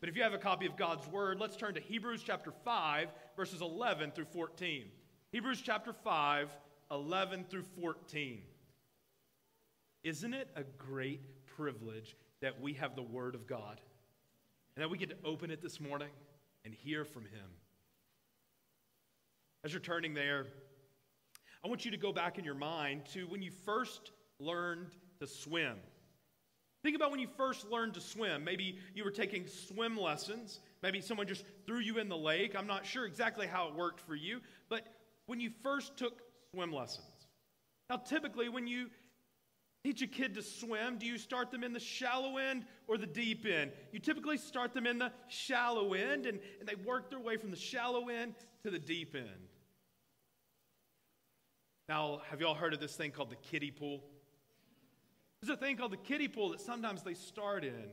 But if you have a copy of God's Word, let's turn to Hebrews chapter 5, verses 11 through 14. Hebrews chapter 5, 11 through 14. Isn't it a great privilege that we have the Word of God and that we get to open it this morning and hear from Him? As you're turning there, I want you to go back in your mind to when you first learned to swim. Think about when you first learned to swim. Maybe you were taking swim lessons. Maybe someone just threw you in the lake. I'm not sure exactly how it worked for you. But when you first took swim lessons, now typically when you teach a kid to swim, do you start them in the shallow end or the deep end? You typically start them in the shallow end, and, and they work their way from the shallow end to the deep end. Now, have you all heard of this thing called the kiddie pool? There's a thing called the kiddie pool that sometimes they start in.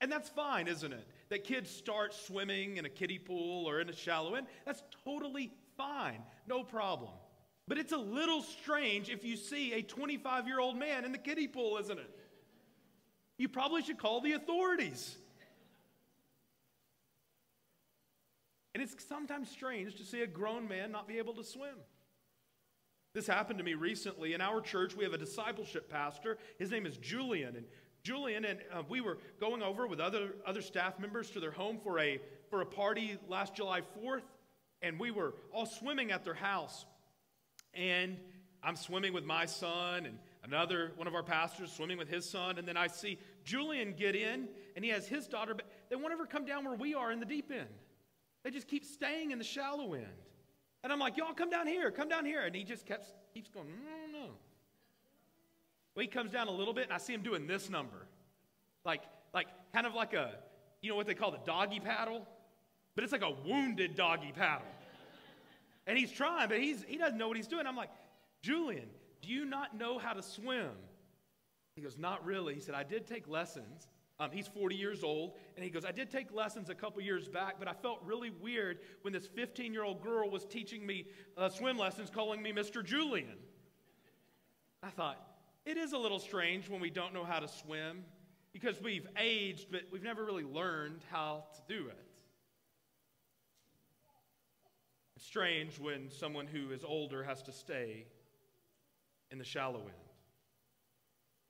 And that's fine, isn't it? That kids start swimming in a kiddie pool or in a shallow end. That's totally fine. No problem. But it's a little strange if you see a 25 year old man in the kiddie pool, isn't it? You probably should call the authorities. And it's sometimes strange to see a grown man not be able to swim. This happened to me recently. In our church, we have a discipleship pastor. His name is Julian. And Julian and uh, we were going over with other, other staff members to their home for a, for a party last July 4th. And we were all swimming at their house. And I'm swimming with my son and another one of our pastors swimming with his son. And then I see Julian get in and he has his daughter, but they won't ever come down where we are in the deep end. They just keep staying in the shallow end. And I'm like, y'all come down here, come down here. And he just kept, keeps going, no, no. Well, he comes down a little bit, and I see him doing this number. Like, like kind of like a, you know what they call the doggy paddle? But it's like a wounded doggy paddle. And he's trying, but he's, he doesn't know what he's doing. I'm like, Julian, do you not know how to swim? He goes, Not really. He said, I did take lessons. Um, he's 40 years old, and he goes, I did take lessons a couple years back, but I felt really weird when this 15 year old girl was teaching me uh, swim lessons, calling me Mr. Julian. I thought, it is a little strange when we don't know how to swim because we've aged, but we've never really learned how to do it. It's strange when someone who is older has to stay in the shallow end.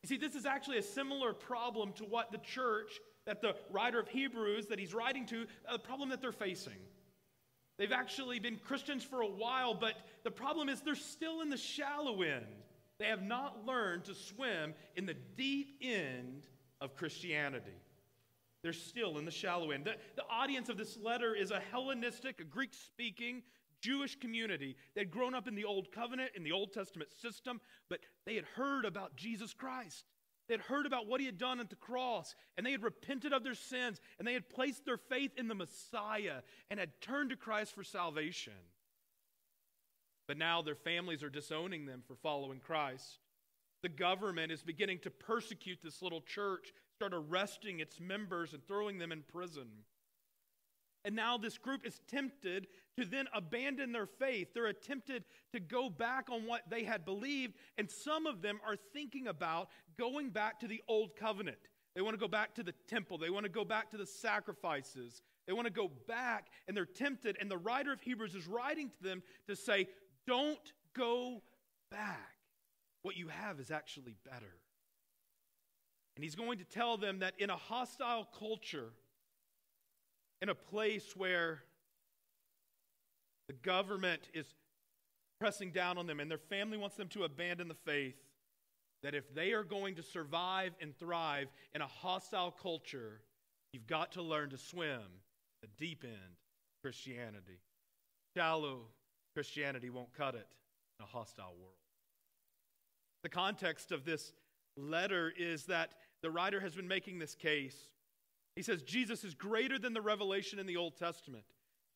You see, this is actually a similar problem to what the church that the writer of Hebrews that he's writing to, a problem that they're facing. They've actually been Christians for a while, but the problem is they're still in the shallow end. They have not learned to swim in the deep end of Christianity. They're still in the shallow end. The, the audience of this letter is a Hellenistic, a Greek speaking Jewish community. They'd grown up in the Old Covenant, in the Old Testament system, but they had heard about Jesus Christ. They had heard about what he had done at the cross, and they had repented of their sins, and they had placed their faith in the Messiah and had turned to Christ for salvation. But now their families are disowning them for following Christ. The government is beginning to persecute this little church, start arresting its members and throwing them in prison. And now this group is tempted to then abandon their faith. They're tempted to go back on what they had believed. And some of them are thinking about going back to the old covenant. They want to go back to the temple, they want to go back to the sacrifices. They want to go back, and they're tempted. And the writer of Hebrews is writing to them to say, Don't go back. What you have is actually better. And he's going to tell them that in a hostile culture, in a place where the government is pressing down on them and their family wants them to abandon the faith, that if they are going to survive and thrive in a hostile culture, you've got to learn to swim the deep end Christianity. Shallow Christianity won't cut it in a hostile world. The context of this letter is that the writer has been making this case he says Jesus is greater than the revelation in the Old Testament.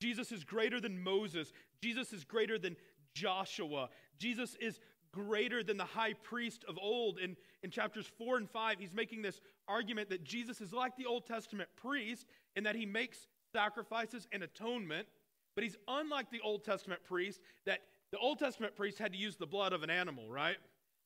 Jesus is greater than Moses. Jesus is greater than Joshua. Jesus is greater than the high priest of old. In, in chapters 4 and 5, he's making this argument that Jesus is like the Old Testament priest in that he makes sacrifices and atonement, but he's unlike the Old Testament priest that the Old Testament priest had to use the blood of an animal, right?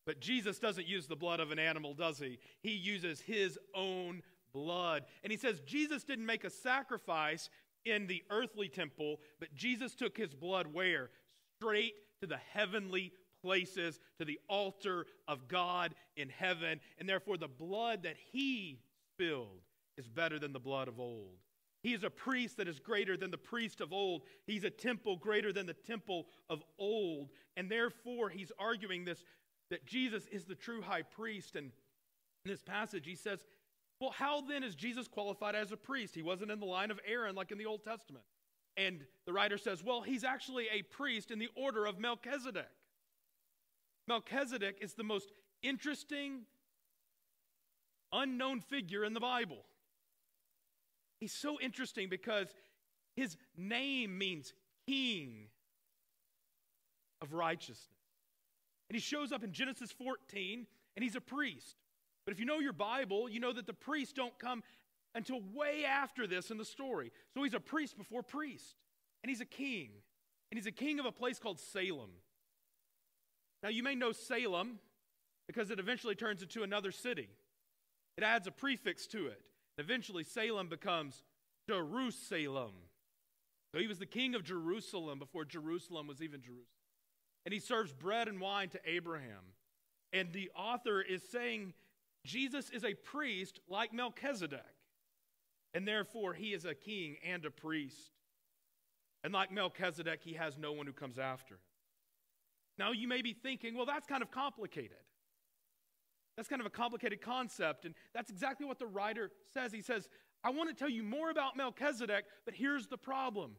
But Jesus doesn't use the blood of an animal, does he? He uses his own blood. And he says Jesus didn't make a sacrifice in the earthly temple, but Jesus took his blood where? Straight to the heavenly places, to the altar of God in heaven. And therefore, the blood that he spilled is better than the blood of old. He is a priest that is greater than the priest of old. He's a temple greater than the temple of old. And therefore, he's arguing this that Jesus is the true high priest. And in this passage, he says, Well, how then is Jesus qualified as a priest? He wasn't in the line of Aaron like in the Old Testament. And the writer says, Well, he's actually a priest in the order of Melchizedek. Melchizedek is the most interesting, unknown figure in the Bible. He's so interesting because his name means king of righteousness. And he shows up in Genesis 14, and he's a priest. But if you know your Bible, you know that the priests don't come until way after this in the story. So he's a priest before priest, and he's a king. And he's a king of a place called Salem. Now, you may know Salem because it eventually turns into another city. It adds a prefix to it. Eventually, Salem becomes Jerusalem. So he was the king of Jerusalem before Jerusalem was even Jerusalem. And he serves bread and wine to Abraham. And the author is saying Jesus is a priest like Melchizedek. And therefore, he is a king and a priest. And like Melchizedek, he has no one who comes after him. Now, you may be thinking, well, that's kind of complicated. That's kind of a complicated concept. And that's exactly what the writer says. He says, I want to tell you more about Melchizedek, but here's the problem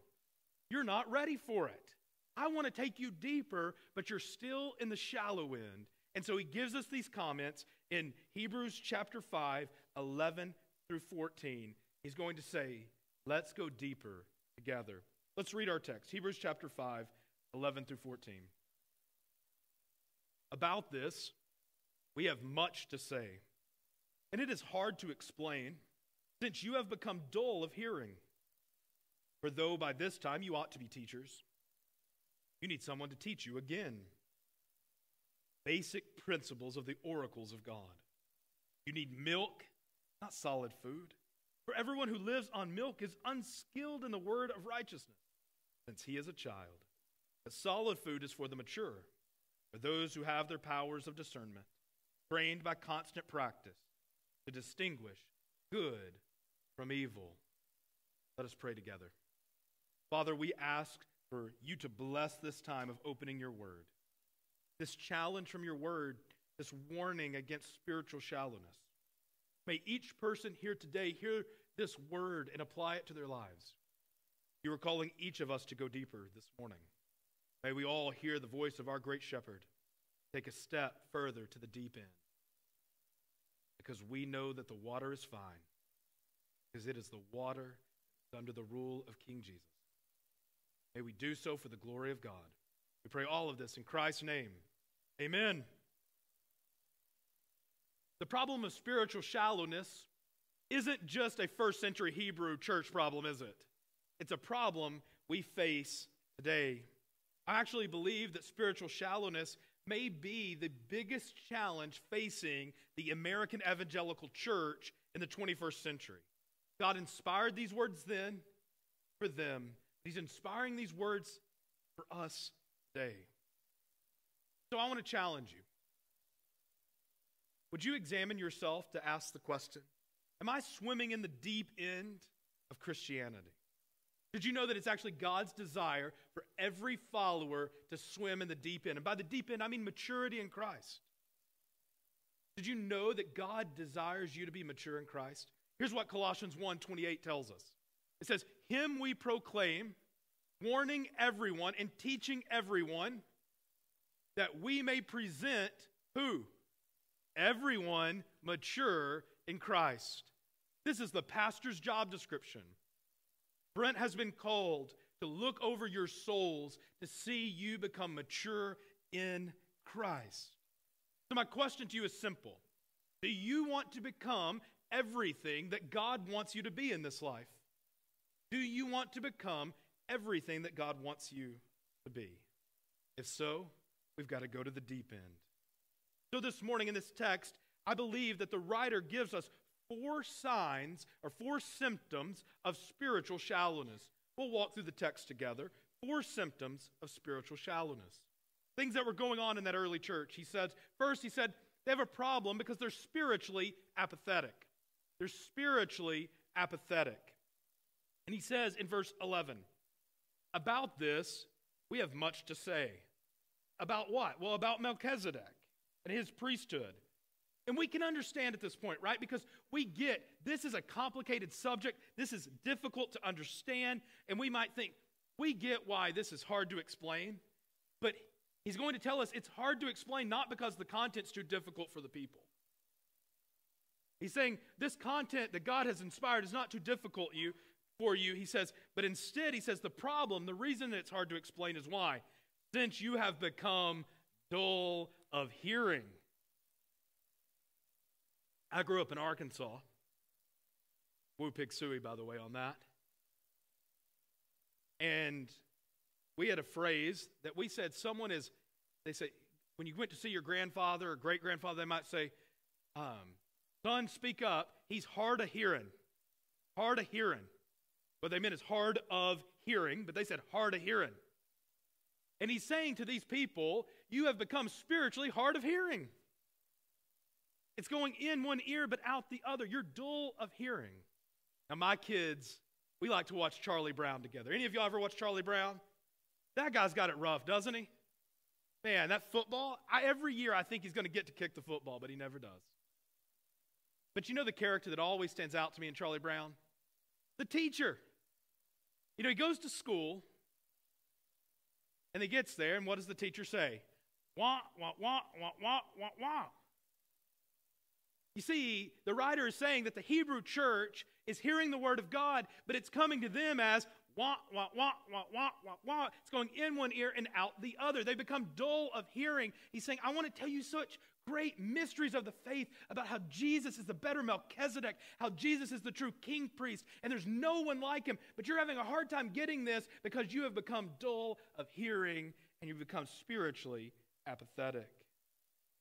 you're not ready for it. I want to take you deeper, but you're still in the shallow end. And so he gives us these comments in Hebrews chapter 5, 11 through 14. He's going to say, Let's go deeper together. Let's read our text Hebrews chapter 5, 11 through 14. About this, we have much to say, and it is hard to explain, since you have become dull of hearing. For though by this time you ought to be teachers, you need someone to teach you again basic principles of the oracles of God. You need milk, not solid food. For everyone who lives on milk is unskilled in the word of righteousness, since he is a child. But solid food is for the mature for those who have their powers of discernment, trained by constant practice to distinguish good from evil. Let us pray together. Father, we ask for you to bless this time of opening your word, this challenge from your word, this warning against spiritual shallowness. May each person here today hear this word and apply it to their lives. You are calling each of us to go deeper this morning. May we all hear the voice of our great shepherd take a step further to the deep end because we know that the water is fine because it is the water under the rule of King Jesus. May we do so for the glory of God. We pray all of this in Christ's name. Amen. The problem of spiritual shallowness isn't just a first century Hebrew church problem, is it? It's a problem we face today. I actually believe that spiritual shallowness may be the biggest challenge facing the American evangelical church in the 21st century. God inspired these words then for them. He's inspiring these words for us today. So I want to challenge you. Would you examine yourself to ask the question Am I swimming in the deep end of Christianity? Did you know that it's actually God's desire for every follower to swim in the deep end? And by the deep end, I mean maturity in Christ. Did you know that God desires you to be mature in Christ? Here's what Colossians 1:28 tells us. It says, "Him we proclaim, warning everyone and teaching everyone that we may present who? Everyone mature in Christ." This is the pastor's job description. Brent has been called to look over your souls to see you become mature in Christ. So, my question to you is simple Do you want to become everything that God wants you to be in this life? Do you want to become everything that God wants you to be? If so, we've got to go to the deep end. So, this morning in this text, I believe that the writer gives us four signs or four symptoms of spiritual shallowness. We'll walk through the text together. Four symptoms of spiritual shallowness. Things that were going on in that early church. He says, first, he said, they have a problem because they're spiritually apathetic. They're spiritually apathetic. And he says in verse 11, about this, we have much to say. About what? Well, about Melchizedek and his priesthood. And we can understand at this point, right? Because we get this is a complicated subject. This is difficult to understand. And we might think, we get why this is hard to explain. But he's going to tell us it's hard to explain not because the content's too difficult for the people. He's saying this content that God has inspired is not too difficult you for you. He says, but instead, he says the problem, the reason that it's hard to explain is why? Since you have become dull of hearing. I grew up in Arkansas. Woo pig suey, by the way, on that. And we had a phrase that we said someone is, they say, when you went to see your grandfather or great grandfather, they might say, um, son, speak up. He's hard of hearing. Hard of hearing. What they meant is hard of hearing, but they said hard of hearing. And he's saying to these people, You have become spiritually hard of hearing. It's going in one ear but out the other. You're dull of hearing. Now, my kids, we like to watch Charlie Brown together. Any of y'all ever watch Charlie Brown? That guy's got it rough, doesn't he? Man, that football, I, every year I think he's going to get to kick the football, but he never does. But you know the character that always stands out to me in Charlie Brown? The teacher. You know, he goes to school and he gets there, and what does the teacher say? Wah, wah, wah, wah, wah, wah, wah. You see, the writer is saying that the Hebrew church is hearing the word of God, but it's coming to them as wah, wah, wah, wah, wah, wah, wah. It's going in one ear and out the other. They become dull of hearing. He's saying, I want to tell you such great mysteries of the faith about how Jesus is the better Melchizedek, how Jesus is the true king priest, and there's no one like him. But you're having a hard time getting this because you have become dull of hearing and you've become spiritually apathetic.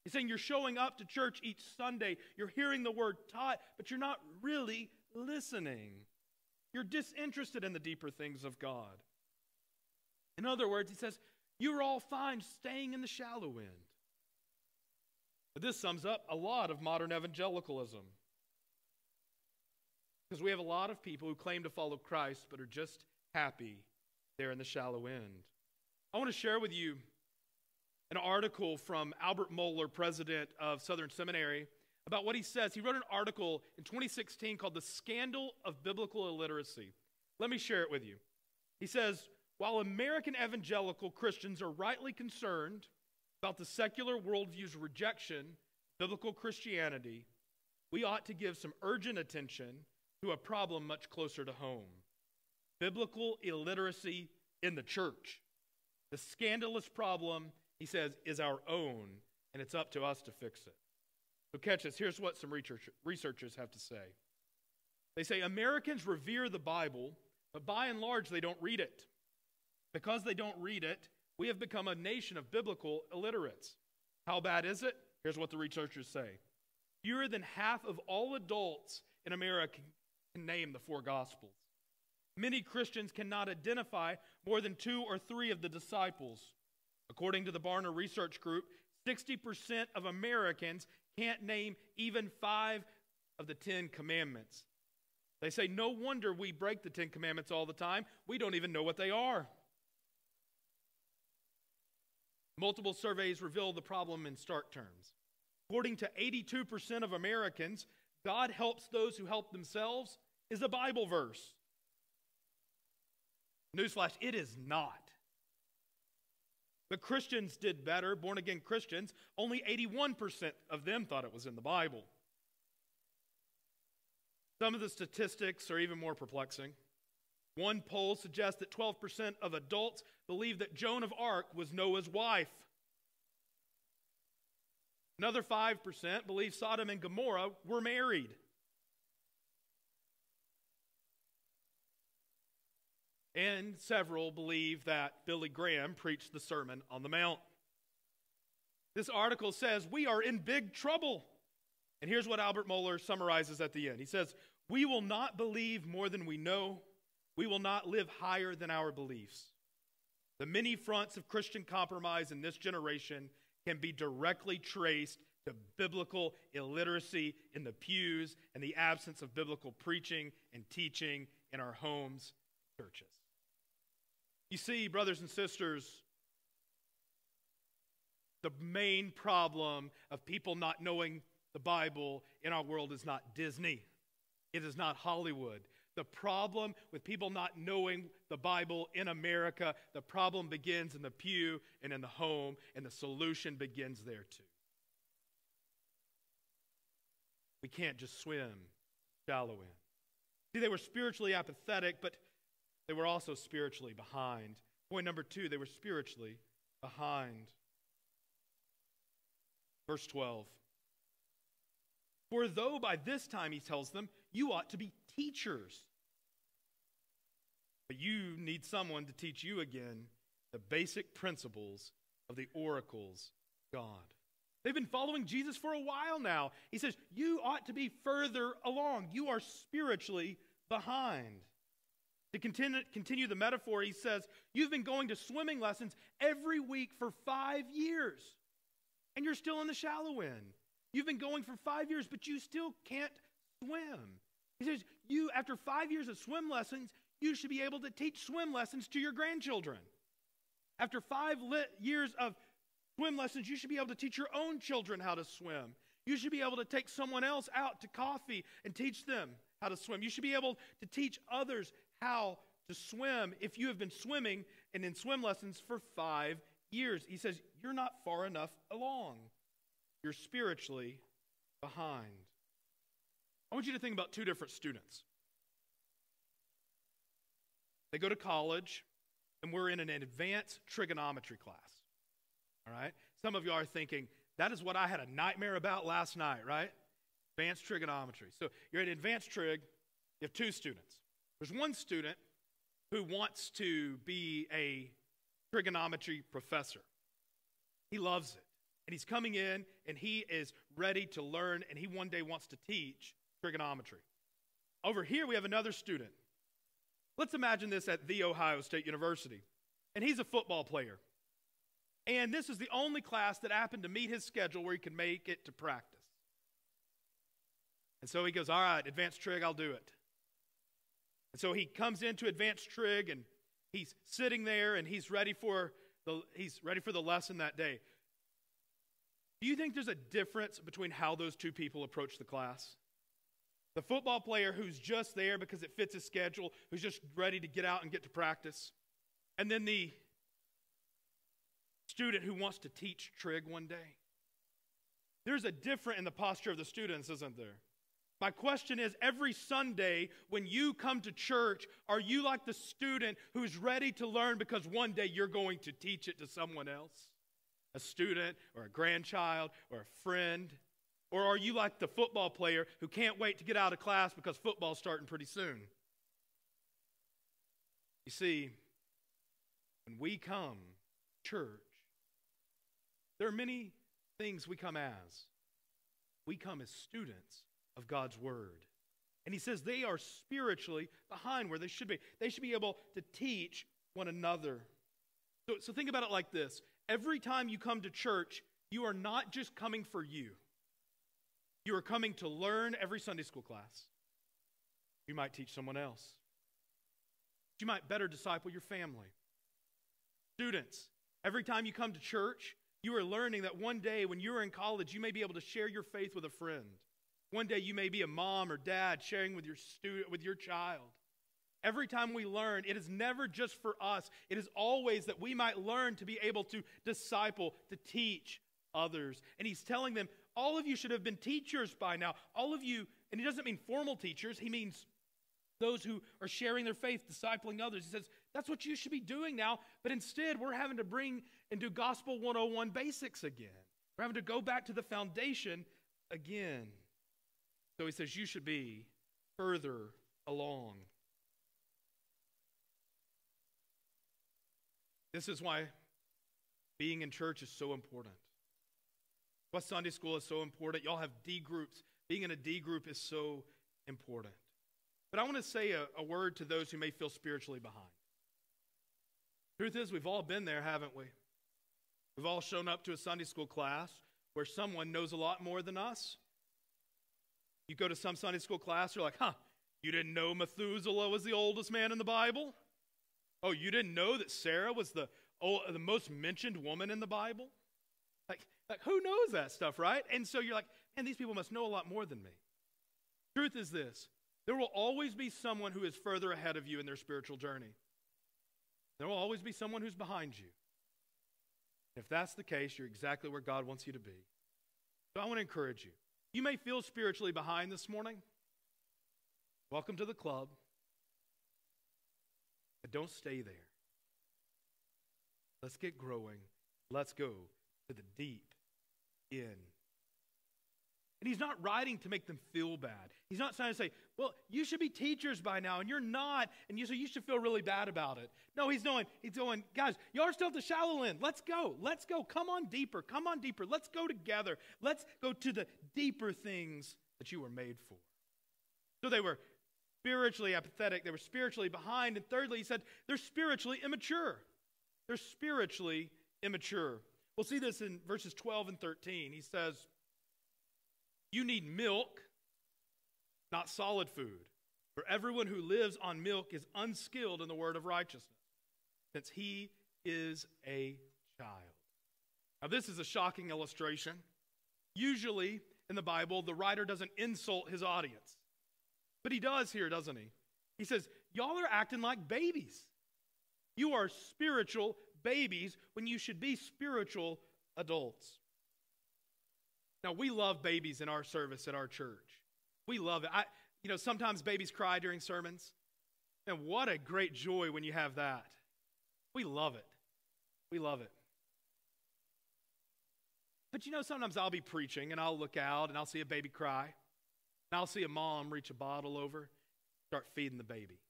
He's saying you're showing up to church each Sunday, you're hearing the word taught, but you're not really listening. You're disinterested in the deeper things of God. In other words, he says, You're all fine staying in the shallow end. But this sums up a lot of modern evangelicalism. Because we have a lot of people who claim to follow Christ but are just happy there in the shallow end. I want to share with you an article from Albert Mohler, president of Southern Seminary, about what he says. He wrote an article in 2016 called The Scandal of Biblical Illiteracy. Let me share it with you. He says, while American evangelical Christians are rightly concerned about the secular worldview's rejection of biblical Christianity, we ought to give some urgent attention to a problem much closer to home biblical illiteracy in the church. The scandalous problem he says, is our own, and it's up to us to fix it. So, catch this. Here's what some researchers have to say they say Americans revere the Bible, but by and large, they don't read it. Because they don't read it, we have become a nation of biblical illiterates. How bad is it? Here's what the researchers say Fewer than half of all adults in America can name the four Gospels. Many Christians cannot identify more than two or three of the disciples. According to the Barna Research Group, 60% of Americans can't name even five of the Ten Commandments. They say, no wonder we break the Ten Commandments all the time. We don't even know what they are. Multiple surveys reveal the problem in stark terms. According to 82% of Americans, God helps those who help themselves is a Bible verse. Newsflash, it is not. The Christians did better, born again Christians. Only 81% of them thought it was in the Bible. Some of the statistics are even more perplexing. One poll suggests that 12% of adults believe that Joan of Arc was Noah's wife. Another 5% believe Sodom and Gomorrah were married. And several believe that Billy Graham preached the Sermon on the Mount. This article says we are in big trouble. And here's what Albert Mohler summarizes at the end. He says, We will not believe more than we know. We will not live higher than our beliefs. The many fronts of Christian compromise in this generation can be directly traced to biblical illiteracy in the pews and the absence of biblical preaching and teaching in our homes, churches. You see, brothers and sisters, the main problem of people not knowing the Bible in our world is not Disney. It is not Hollywood. The problem with people not knowing the Bible in America, the problem begins in the pew and in the home, and the solution begins there too. We can't just swim shallow in. See, they were spiritually apathetic, but they were also spiritually behind. Point number two, they were spiritually behind. Verse 12. For though by this time, he tells them, you ought to be teachers, but you need someone to teach you again the basic principles of the oracles of God. They've been following Jesus for a while now. He says, You ought to be further along. You are spiritually behind. To continue, continue the metaphor, he says, You've been going to swimming lessons every week for five years, and you're still in the shallow end. You've been going for five years, but you still can't swim. He says, You, after five years of swim lessons, you should be able to teach swim lessons to your grandchildren. After five years of swim lessons, you should be able to teach your own children how to swim. You should be able to take someone else out to coffee and teach them how to swim. You should be able to teach others how to swim if you have been swimming and in swim lessons for five years. He says, You're not far enough along you're spiritually behind. I want you to think about two different students. They go to college, and we're in an advanced trigonometry class. All right? Some of you are thinking, that is what I had a nightmare about last night, right? Advanced trigonometry. So you're in advanced trig, you have two students. There's one student who wants to be a trigonometry professor, he loves it and he's coming in and he is ready to learn and he one day wants to teach trigonometry. Over here, we have another student. Let's imagine this at The Ohio State University. And he's a football player. And this is the only class that happened to meet his schedule where he could make it to practice. And so he goes, All right, advanced trig, I'll do it. And so he comes into advanced trig and he's sitting there and he's ready for the, he's ready for the lesson that day. Do you think there's a difference between how those two people approach the class? The football player who's just there because it fits his schedule, who's just ready to get out and get to practice, and then the student who wants to teach trig one day. There's a difference in the posture of the students, isn't there? My question is every Sunday when you come to church, are you like the student who's ready to learn because one day you're going to teach it to someone else? a student or a grandchild or a friend? Or are you like the football player who can't wait to get out of class because football's starting pretty soon? You see, when we come church, there are many things we come as. We come as students of God's word. And he says they are spiritually behind where they should be. They should be able to teach one another. So, so think about it like this Every time you come to church, you are not just coming for you. You are coming to learn every Sunday school class. You might teach someone else. You might better disciple your family. Students, every time you come to church, you are learning that one day when you're in college, you may be able to share your faith with a friend. One day you may be a mom or dad sharing with your student with your child. Every time we learn, it is never just for us. It is always that we might learn to be able to disciple, to teach others. And he's telling them, all of you should have been teachers by now. All of you, and he doesn't mean formal teachers, he means those who are sharing their faith, discipling others. He says, that's what you should be doing now. But instead, we're having to bring and do Gospel 101 basics again. We're having to go back to the foundation again. So he says, you should be further along. This is why being in church is so important. What Sunday school is so important. Y'all have D groups. Being in a D group is so important. But I want to say a, a word to those who may feel spiritually behind. Truth is, we've all been there, haven't we? We've all shown up to a Sunday school class where someone knows a lot more than us. You go to some Sunday school class, you're like, huh, you didn't know Methuselah was the oldest man in the Bible? Oh, you didn't know that Sarah was the, oh, the most mentioned woman in the Bible? Like, like, who knows that stuff, right? And so you're like, man, these people must know a lot more than me. Truth is this there will always be someone who is further ahead of you in their spiritual journey. There will always be someone who's behind you. If that's the case, you're exactly where God wants you to be. So I want to encourage you. You may feel spiritually behind this morning. Welcome to the club. But don't stay there. Let's get growing. Let's go to the deep in. And he's not writing to make them feel bad. He's not trying to say, well, you should be teachers by now, and you're not, and you, so you should feel really bad about it. No, he's going, he's going, guys, y'all are still at the shallow end. Let's go. Let's go. Come on deeper. Come on deeper. Let's go together. Let's go to the deeper things that you were made for. So they were spiritually apathetic, they were spiritually behind. And thirdly, he said, they're spiritually immature. They're spiritually immature. We'll see this in verses 12 and 13. He says, You need milk, not solid food. For everyone who lives on milk is unskilled in the word of righteousness, since he is a child. Now, this is a shocking illustration. Usually in the Bible, the writer doesn't insult his audience, but he does here, doesn't he? He says, Y'all are acting like babies. You are spiritual babies when you should be spiritual adults. Now, we love babies in our service at our church. We love it. I, you know, sometimes babies cry during sermons. And what a great joy when you have that. We love it. We love it. But you know, sometimes I'll be preaching and I'll look out and I'll see a baby cry. And I'll see a mom reach a bottle over, start feeding the baby.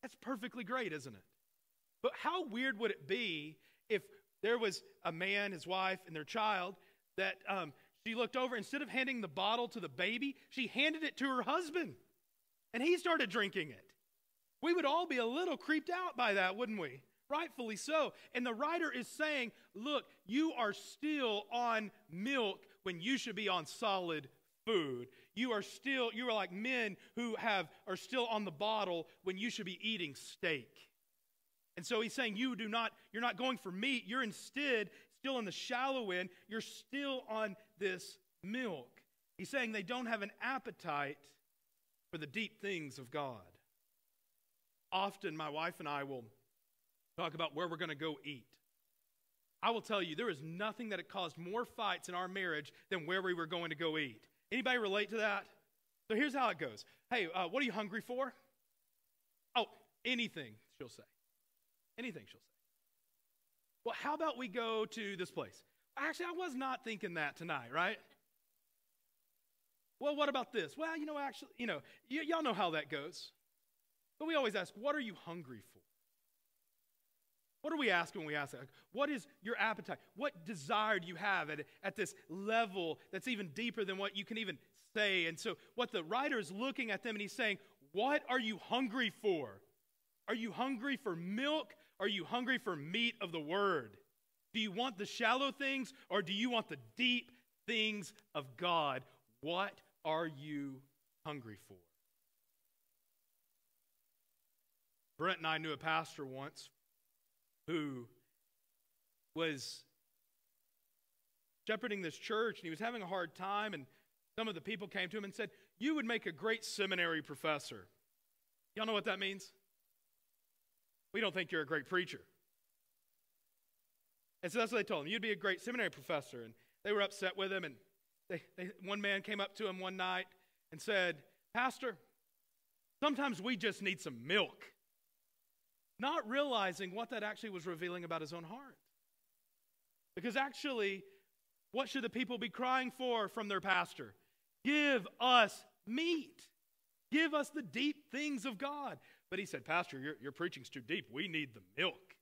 That's perfectly great, isn't it? But how weird would it be if there was a man, his wife, and their child that um, she looked over, instead of handing the bottle to the baby, she handed it to her husband, and he started drinking it. We would all be a little creeped out by that, wouldn't we? Rightfully so. And the writer is saying, look, you are still on milk when you should be on solid food. You are still, you are like men who have are still on the bottle when you should be eating steak. And so he's saying you do not, you're not going for meat. You're instead still in the shallow end. You're still on this milk. He's saying they don't have an appetite for the deep things of God. Often my wife and I will talk about where we're going to go eat. I will tell you, there is nothing that had caused more fights in our marriage than where we were going to go eat. Anybody relate to that? So here's how it goes. Hey, uh, what are you hungry for? Oh, anything, she'll say. Anything, she'll say. Well, how about we go to this place? Actually, I was not thinking that tonight, right? Well, what about this? Well, you know, actually, you know, y- y'all know how that goes. But we always ask, what are you hungry for? What are we asking when we ask that? What is your appetite? What desire do you have at, at this level that's even deeper than what you can even say? And so, what the writer is looking at them and he's saying, What are you hungry for? Are you hungry for milk are you hungry for meat of the word? Do you want the shallow things or do you want the deep things of God? What are you hungry for? Brent and I knew a pastor once who was shepherding this church and he was having a hard time and some of the people came to him and said, You would make a great seminary professor. Y'all know what that means? We don't think you're a great preacher. And so that's what they told him. You'd be a great seminary professor. And they were upset with him. And they, they, one man came up to him one night and said, Pastor, sometimes we just need some milk. Not realizing what that actually was revealing about his own heart. Because actually, what should the people be crying for from their pastor? Give us meat. Give us the deep things of God. But he said, Pastor, your, your preaching's too deep. We need the milk.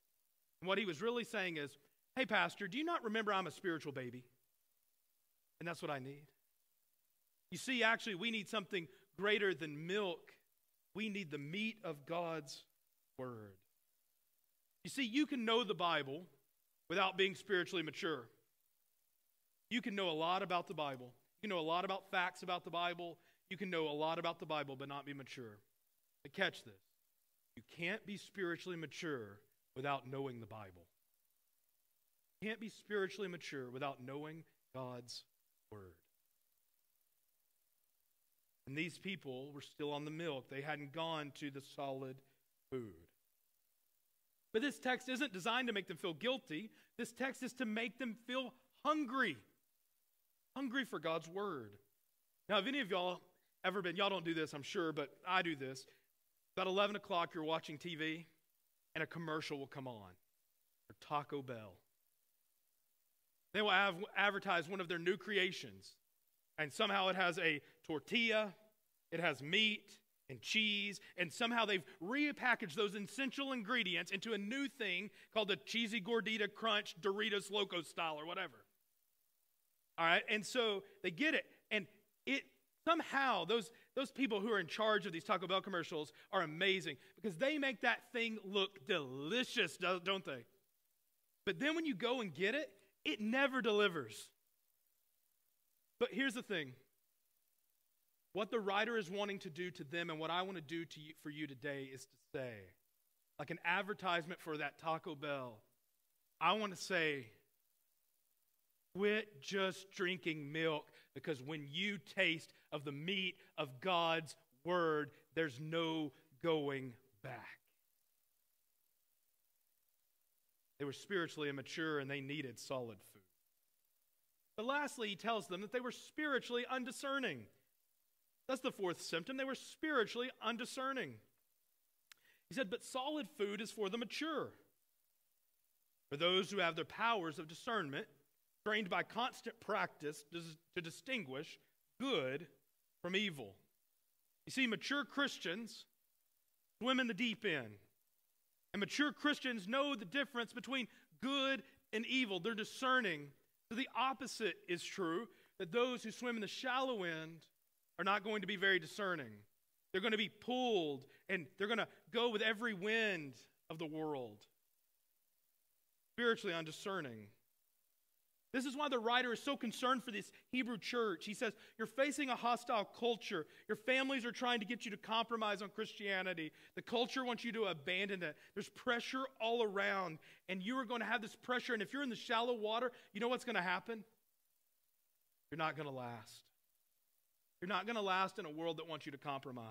And what he was really saying is, Hey, Pastor, do you not remember I'm a spiritual baby? And that's what I need. You see, actually, we need something greater than milk. We need the meat of God's Word. You see, you can know the Bible without being spiritually mature. You can know a lot about the Bible. You can know a lot about facts about the Bible. You can know a lot about the Bible, but not be mature. But catch this you can't be spiritually mature without knowing the Bible. Can't be spiritually mature without knowing God's Word. And these people were still on the milk, they hadn't gone to the solid food. But this text isn't designed to make them feel guilty. This text is to make them feel hungry. Hungry for God's word. Now, have any of y'all ever been, y'all don't do this, I'm sure, but I do this. About 11 o'clock, you're watching TV, and a commercial will come on for Taco Bell. They will have, advertise one of their new creations, and somehow it has a tortilla, it has meat, and cheese, and somehow they've repackaged those essential ingredients into a new thing called the cheesy gordita crunch Doritos Loco style or whatever. All right, and so they get it, and it somehow those those people who are in charge of these Taco Bell commercials are amazing because they make that thing look delicious, don't they? But then when you go and get it, it never delivers. But here's the thing what the writer is wanting to do to them and what I want to do to you, for you today is to say, like an advertisement for that Taco Bell, I want to say, quit just drinking milk because when you taste of the meat of God's word, there's no going back. They were spiritually immature and they needed solid food. But lastly, he tells them that they were spiritually undiscerning. That's the fourth symptom. They were spiritually undiscerning. He said, But solid food is for the mature, for those who have their powers of discernment, trained by constant practice to distinguish good from evil. You see, mature Christians swim in the deep end. And mature Christians know the difference between good and evil. They're discerning. So the opposite is true that those who swim in the shallow end are not going to be very discerning. They're going to be pulled and they're going to go with every wind of the world. Spiritually undiscerning. This is why the writer is so concerned for this Hebrew church. He says, You're facing a hostile culture. Your families are trying to get you to compromise on Christianity. The culture wants you to abandon it. There's pressure all around, and you are going to have this pressure. And if you're in the shallow water, you know what's going to happen? You're not going to last. You're not going to last in a world that wants you to compromise.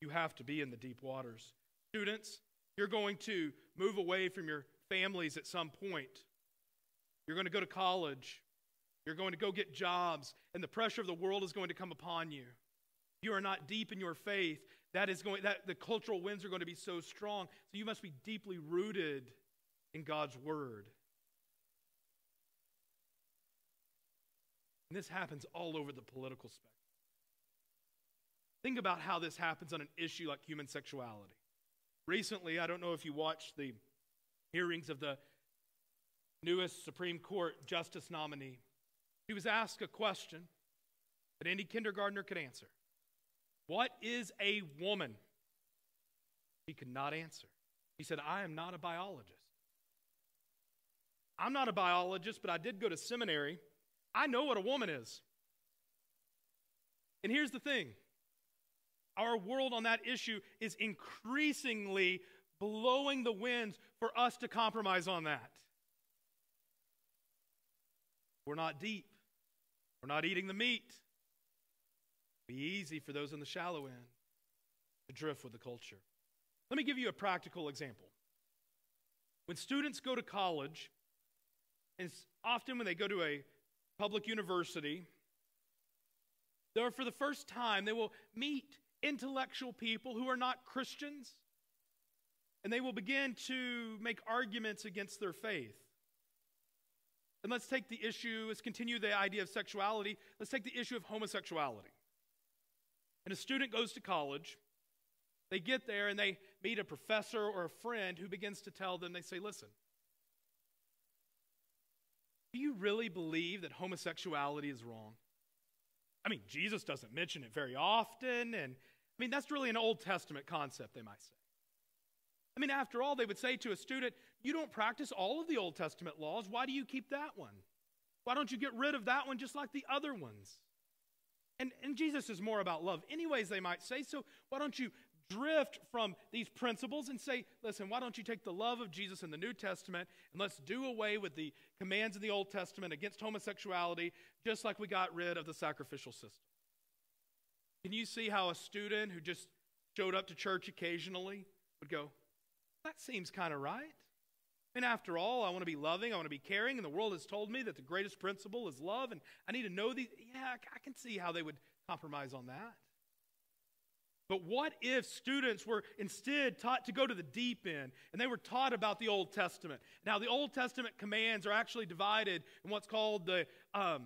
You have to be in the deep waters. Students, you're going to move away from your families at some point. You're going to go to college. You're going to go get jobs, and the pressure of the world is going to come upon you. You are not deep in your faith. That is going that the cultural winds are going to be so strong. So you must be deeply rooted in God's word. And this happens all over the political spectrum. Think about how this happens on an issue like human sexuality. Recently, I don't know if you watched the hearings of the newest Supreme Court justice nominee. He was asked a question that any kindergartner could answer What is a woman? He could not answer. He said, I am not a biologist. I'm not a biologist, but I did go to seminary I know what a woman is. And here's the thing our world on that issue is increasingly blowing the winds for us to compromise on that. We're not deep, we're not eating the meat. It'd be easy for those in the shallow end to drift with the culture. Let me give you a practical example. When students go to college, and often when they go to a public university, there for the first time, they will meet intellectual people who are not Christians, and they will begin to make arguments against their faith. And let's take the issue, let's continue the idea of sexuality. Let's take the issue of homosexuality. And a student goes to college, they get there and they meet a professor or a friend who begins to tell them, they say, listen, do you really believe that homosexuality is wrong? I mean, Jesus doesn't mention it very often, and I mean, that's really an Old Testament concept, they might say. I mean, after all, they would say to a student, You don't practice all of the Old Testament laws. Why do you keep that one? Why don't you get rid of that one just like the other ones? And, and Jesus is more about love, anyways, they might say. So why don't you drift from these principles and say, listen, why don't you take the love of Jesus in the New Testament and let's do away with the commands in the Old Testament against homosexuality, just like we got rid of the sacrificial system? Can you see how a student who just showed up to church occasionally would go, that seems kind of right? And after all, I want to be loving, I want to be caring, and the world has told me that the greatest principle is love, and I need to know these. Yeah, I can see how they would compromise on that. But what if students were instead taught to go to the deep end and they were taught about the Old Testament? Now, the Old Testament commands are actually divided in what's called the, um,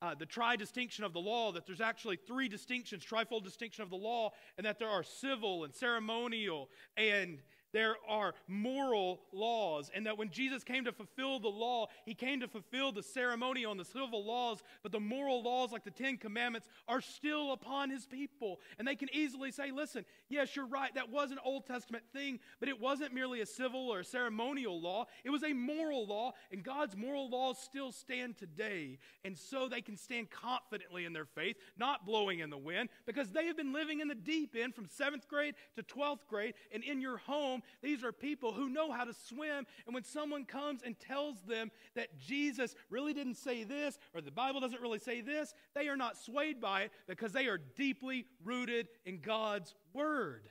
uh, the tri distinction of the law, that there's actually three distinctions, trifold distinction of the law, and that there are civil and ceremonial and there are moral laws, and that when Jesus came to fulfill the law, he came to fulfill the ceremonial and the civil laws, but the moral laws, like the Ten Commandments, are still upon his people. And they can easily say, listen, yes, you're right, that was an Old Testament thing, but it wasn't merely a civil or a ceremonial law, it was a moral law, and God's moral laws still stand today. And so they can stand confidently in their faith, not blowing in the wind, because they have been living in the deep end from seventh grade to 12th grade, and in your home, these are people who know how to swim. And when someone comes and tells them that Jesus really didn't say this or the Bible doesn't really say this, they are not swayed by it because they are deeply rooted in God's Word.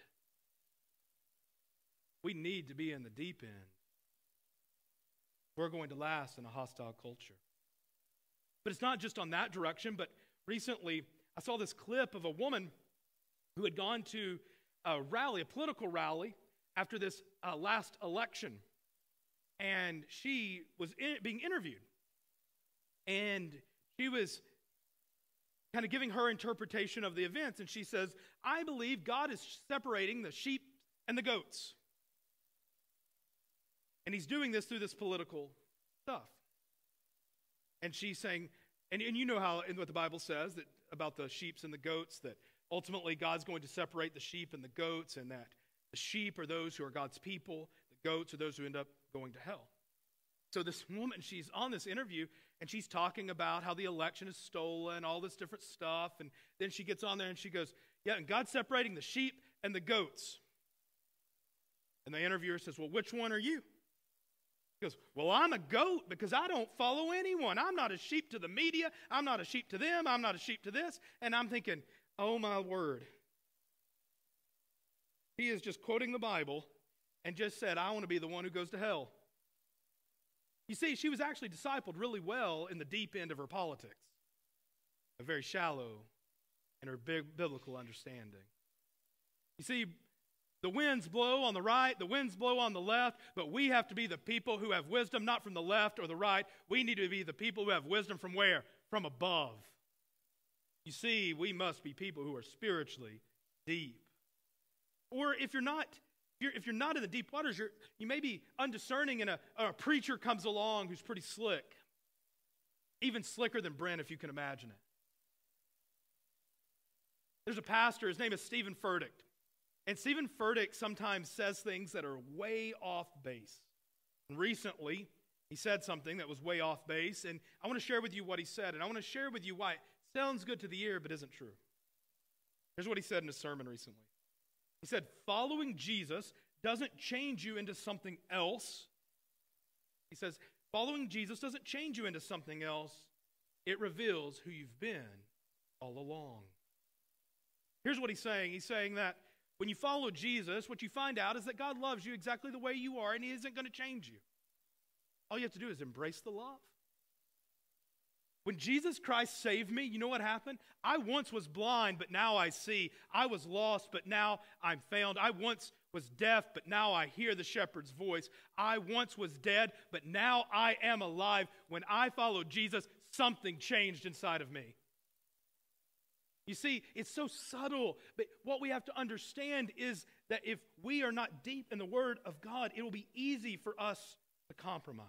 We need to be in the deep end. We're going to last in a hostile culture. But it's not just on that direction, but recently I saw this clip of a woman who had gone to a rally, a political rally, after this uh, last election. And she was in, being interviewed. And she was kind of giving her interpretation of the events. And she says, I believe God is separating the sheep and the goats. And he's doing this through this political stuff. And she's saying, and, and you know how in what the Bible says that about the sheeps and the goats, that ultimately God's going to separate the sheep and the goats, and that the sheep are those who are God's people, the goats are those who end up going to hell. So, this woman, she's on this interview and she's talking about how the election is stolen, all this different stuff. And then she gets on there and she goes, Yeah, and God's separating the sheep and the goats. And the interviewer says, Well, which one are you? He goes, Well, I'm a goat because I don't follow anyone. I'm not a sheep to the media. I'm not a sheep to them. I'm not a sheep to this. And I'm thinking, Oh my word. He is just quoting the Bible and just said, I want to be the one who goes to hell. You see, she was actually discipled really well in the deep end of her politics, a very shallow in her big biblical understanding. You see, the winds blow on the right, the winds blow on the left, but we have to be the people who have wisdom, not from the left or the right. We need to be the people who have wisdom from where? From above. You see, we must be people who are spiritually deep. Or if you're not, if you're not in the deep waters, you're, you may be undiscerning and a, a preacher comes along who's pretty slick. Even slicker than Brent, if you can imagine it. There's a pastor, his name is Steven Furtick. And Steven Furtick sometimes says things that are way off base. And recently, he said something that was way off base, and I want to share with you what he said, and I want to share with you why it sounds good to the ear but isn't true. Here's what he said in a sermon recently. He said, following Jesus doesn't change you into something else. He says, following Jesus doesn't change you into something else, it reveals who you've been all along. Here's what he's saying He's saying that when you follow Jesus, what you find out is that God loves you exactly the way you are, and He isn't going to change you. All you have to do is embrace the love. When Jesus Christ saved me, you know what happened? I once was blind, but now I see. I was lost, but now I'm found. I once was deaf, but now I hear the shepherd's voice. I once was dead, but now I am alive. When I followed Jesus, something changed inside of me. You see, it's so subtle, but what we have to understand is that if we are not deep in the Word of God, it will be easy for us to compromise.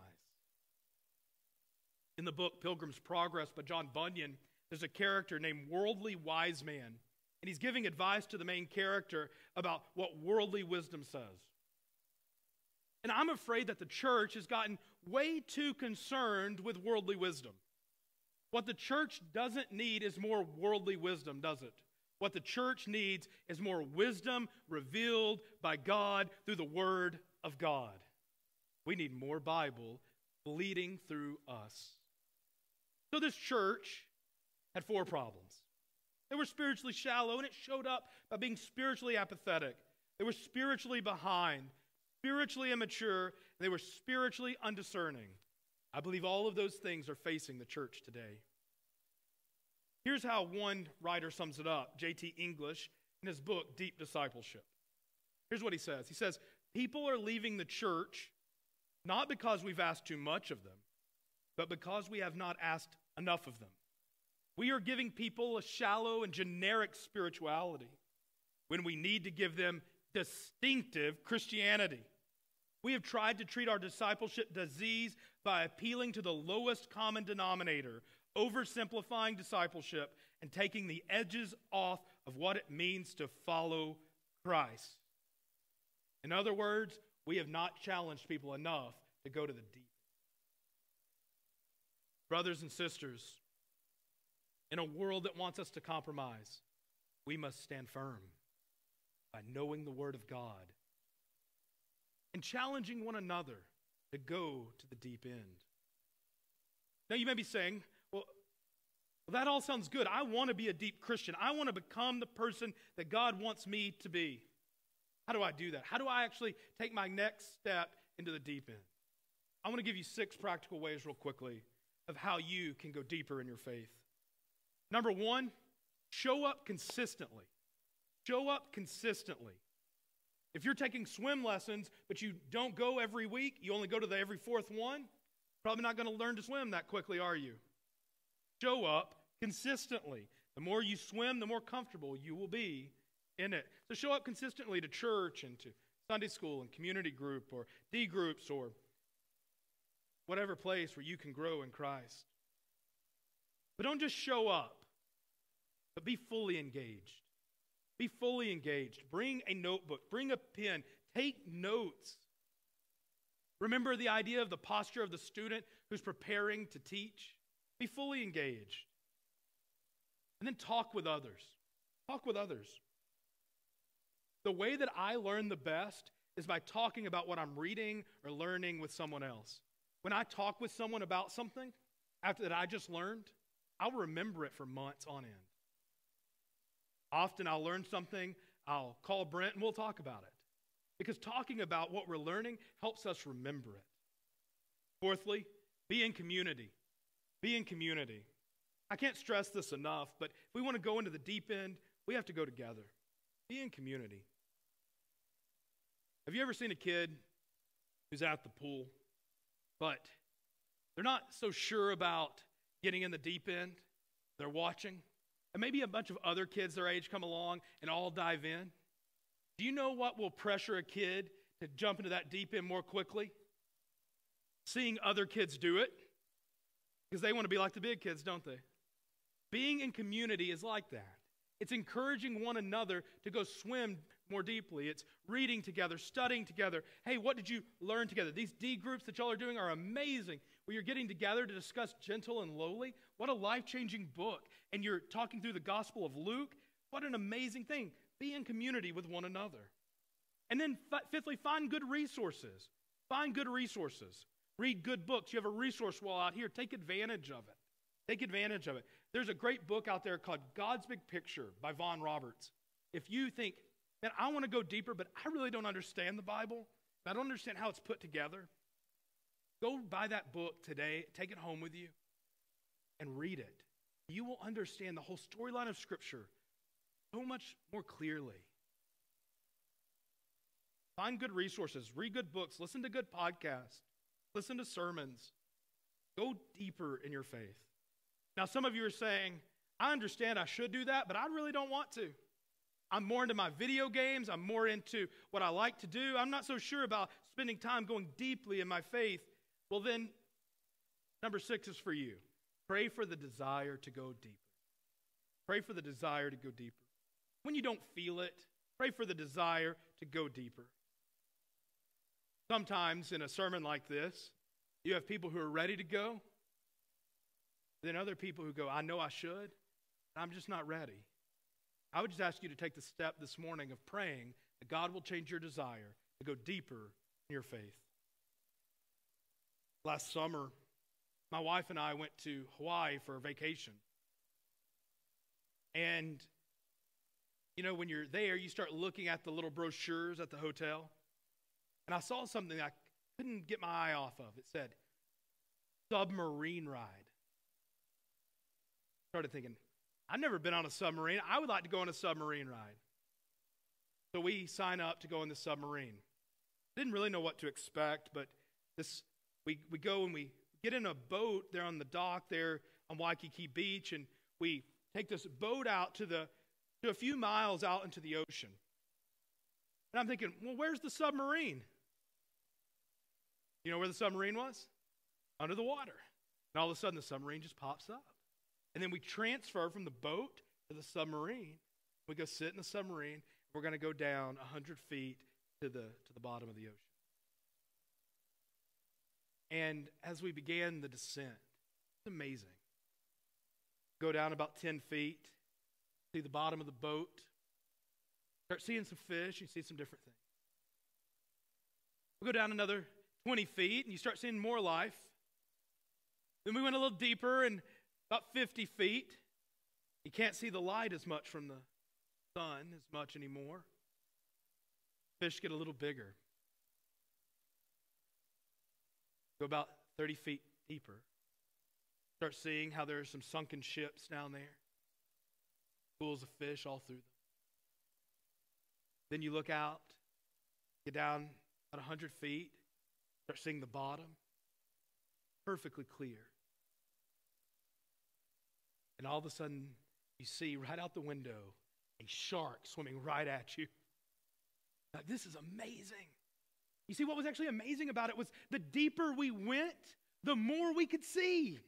In the book Pilgrim's Progress by John Bunyan, there's a character named Worldly Wise Man, and he's giving advice to the main character about what worldly wisdom says. And I'm afraid that the church has gotten way too concerned with worldly wisdom. What the church doesn't need is more worldly wisdom, does it? What the church needs is more wisdom revealed by God through the Word of God. We need more Bible bleeding through us. So, this church had four problems. They were spiritually shallow, and it showed up by being spiritually apathetic. They were spiritually behind, spiritually immature, and they were spiritually undiscerning. I believe all of those things are facing the church today. Here's how one writer sums it up J.T. English in his book, Deep Discipleship. Here's what he says He says, People are leaving the church not because we've asked too much of them, but because we have not asked enough of them. We are giving people a shallow and generic spirituality when we need to give them distinctive Christianity. We have tried to treat our discipleship disease by appealing to the lowest common denominator, oversimplifying discipleship, and taking the edges off of what it means to follow Christ. In other words, we have not challenged people enough to go to the deep. Brothers and sisters, in a world that wants us to compromise, we must stand firm by knowing the Word of God and challenging one another to go to the deep end. Now, you may be saying, well, that all sounds good. I want to be a deep Christian. I want to become the person that God wants me to be. How do I do that? How do I actually take my next step into the deep end? I want to give you six practical ways, real quickly, of how you can go deeper in your faith. Number one, show up consistently. Show up consistently. If you're taking swim lessons, but you don't go every week, you only go to the every fourth one, probably not going to learn to swim that quickly, are you? Show up consistently. The more you swim, the more comfortable you will be in it. So show up consistently to church and to Sunday school and community group or D groups or whatever place where you can grow in Christ. But don't just show up, but be fully engaged. Be fully engaged. Bring a notebook, bring a pen, take notes. Remember the idea of the posture of the student who's preparing to teach? Be fully engaged. And then talk with others. Talk with others. The way that I learn the best is by talking about what I'm reading or learning with someone else. When I talk with someone about something after that I just learned, I'll remember it for months on end. Often I'll learn something, I'll call Brent and we'll talk about it. Because talking about what we're learning helps us remember it. Fourthly, be in community. Be in community. I can't stress this enough, but if we want to go into the deep end, we have to go together. Be in community. Have you ever seen a kid who's at the pool, but they're not so sure about getting in the deep end? They're watching, and maybe a bunch of other kids their age come along and all dive in. Do you know what will pressure a kid to jump into that deep end more quickly? Seeing other kids do it. Because they want to be like the big kids, don't they? Being in community is like that. It's encouraging one another to go swim more deeply. It's reading together, studying together. Hey, what did you learn together? These D groups that y'all are doing are amazing. Where you're getting together to discuss gentle and lowly. What a life changing book. And you're talking through the Gospel of Luke. What an amazing thing. Be in community with one another. And then, fifthly, find good resources. Find good resources. Read good books. You have a resource wall out here. Take advantage of it. Take advantage of it. There's a great book out there called God's Big Picture by Vaughan Roberts. If you think, Man, I want to go deeper, but I really don't understand the Bible. I don't understand how it's put together. Go buy that book today, take it home with you, and read it. You will understand the whole storyline of Scripture so much more clearly. Find good resources, read good books, listen to good podcasts, listen to sermons. Go deeper in your faith. Now, some of you are saying, I understand I should do that, but I really don't want to. I'm more into my video games. I'm more into what I like to do. I'm not so sure about spending time going deeply in my faith. Well, then, Number six is for you. Pray for the desire to go deeper. Pray for the desire to go deeper. When you don't feel it, pray for the desire to go deeper. Sometimes in a sermon like this, you have people who are ready to go, then other people who go, I know I should, I'm just not ready. I would just ask you to take the step this morning of praying that God will change your desire to go deeper in your faith. Last summer, my wife and I went to Hawaii for a vacation. And, you know, when you're there, you start looking at the little brochures at the hotel. And I saw something I couldn't get my eye off of. It said, submarine ride. Started thinking, I've never been on a submarine. I would like to go on a submarine ride. So we sign up to go on the submarine. Didn't really know what to expect, but this we, we go and we get in a boat there on the dock there on Waikiki Beach, and we take this boat out to the to a few miles out into the ocean. And I'm thinking, well, where's the submarine? You know where the submarine was? Under the water. And all of a sudden, the submarine just pops up. And then we transfer from the boat to the submarine. We go sit in the submarine. We're going to go down 100 feet to the, to the bottom of the ocean. And as we began the descent, it's amazing. Go down about 10 feet, see the bottom of the boat, start seeing some fish, you see some different things. We go down another 20 feet, and you start seeing more life. Then we went a little deeper, and about 50 feet, you can't see the light as much from the sun as much anymore. Fish get a little bigger. Go about 30 feet deeper. Start seeing how there are some sunken ships down there, pools of fish all through them. Then you look out, get down about 100 feet, start seeing the bottom, perfectly clear. And all of a sudden, you see right out the window a shark swimming right at you. Now, this is amazing. You see, what was actually amazing about it was the deeper we went, the more we could see.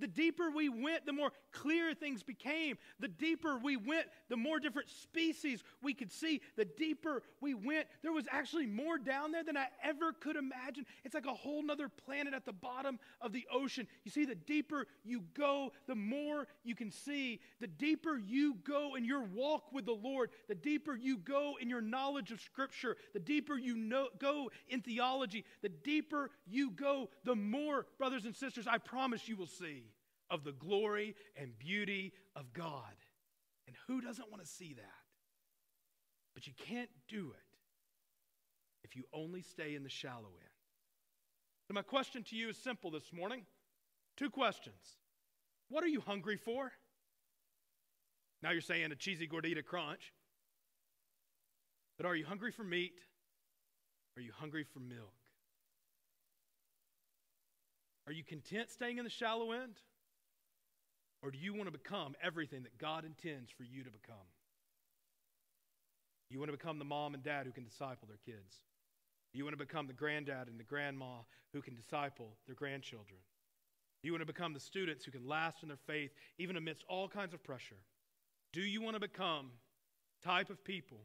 The deeper we went, the more clear things became. The deeper we went, the more different species we could see. The deeper we went, there was actually more down there than I ever could imagine. It's like a whole nother planet at the bottom of the ocean. You see, the deeper you go, the more you can see. The deeper you go in your walk with the Lord, the deeper you go in your knowledge of Scripture, the deeper you know, go in theology, the deeper you go, the more, brothers and sisters, I promise you will see of the glory and beauty of God. And who doesn't want to see that? But you can't do it if you only stay in the shallow end. So, my question to you is simple this morning two questions. What are you hungry for? Now you're saying a cheesy gordita crunch. But are you hungry for meat? Are you hungry for milk? Are you content staying in the shallow end? Or do you want to become everything that God intends for you to become? You want to become the mom and dad who can disciple their kids. You want to become the granddad and the grandma who can disciple their grandchildren. You want to become the students who can last in their faith even amidst all kinds of pressure. Do you want to become type of people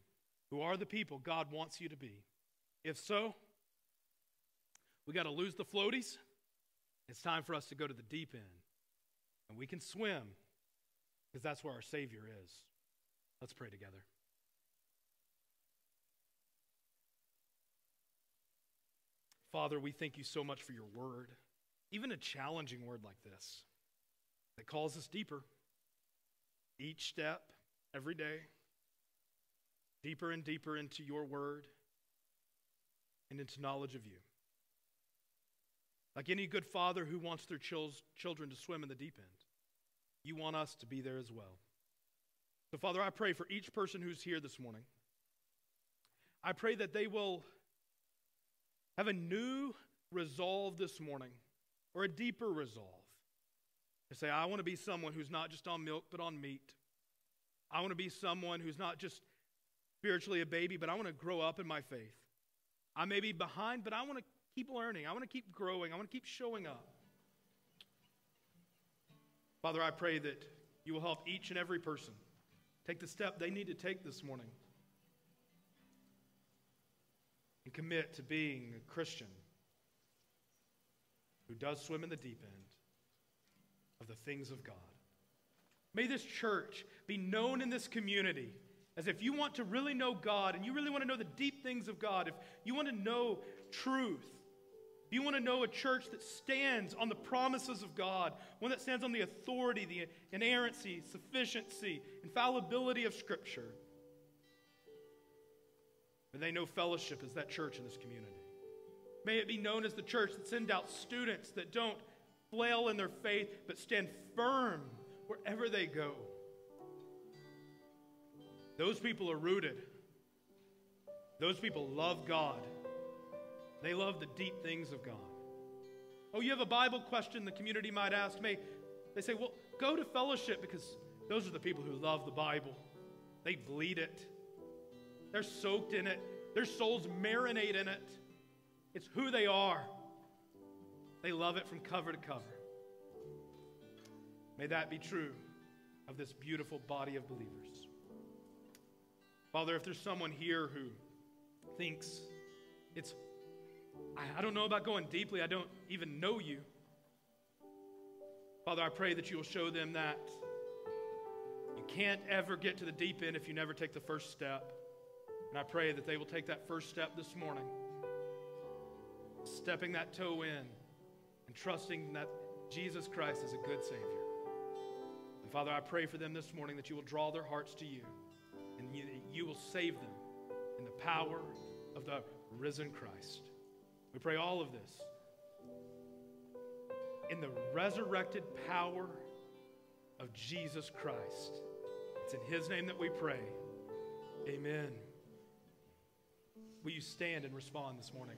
who are the people God wants you to be? If so, we got to lose the floaties. It's time for us to go to the deep end. And we can swim because that's where our Savior is. Let's pray together. Father, we thank you so much for your word, even a challenging word like this that calls us deeper each step, every day, deeper and deeper into your word and into knowledge of you. Like any good father who wants their children to swim in the deep end, you want us to be there as well. So, Father, I pray for each person who's here this morning. I pray that they will have a new resolve this morning or a deeper resolve to say, I want to be someone who's not just on milk, but on meat. I want to be someone who's not just spiritually a baby, but I want to grow up in my faith. I may be behind, but I want to keep learning. I want to keep growing. I want to keep showing up. Father, I pray that you will help each and every person take the step they need to take this morning and commit to being a Christian who does swim in the deep end of the things of God. May this church be known in this community as if you want to really know God and you really want to know the deep things of God, if you want to know truth, you want to know a church that stands on the promises of God, one that stands on the authority, the inerrancy, sufficiency, infallibility of Scripture, And they know fellowship as that church in this community. May it be known as the church that sends out students that don't flail in their faith, but stand firm wherever they go. Those people are rooted. Those people love God. They love the deep things of God. Oh, you have a Bible question the community might ask me. They say, well, go to fellowship because those are the people who love the Bible. They bleed it, they're soaked in it, their souls marinate in it. It's who they are. They love it from cover to cover. May that be true of this beautiful body of believers. Father, if there's someone here who thinks it's, I, I don't know about going deeply, I don't even know you. Father, I pray that you will show them that you can't ever get to the deep end if you never take the first step. And I pray that they will take that first step this morning, stepping that toe in and trusting that Jesus Christ is a good Savior. And Father, I pray for them this morning that you will draw their hearts to you and you, you will save them in the power of the risen Christ. We pray all of this in the resurrected power of Jesus Christ. It's in His name that we pray. Amen. Will you stand and respond this morning?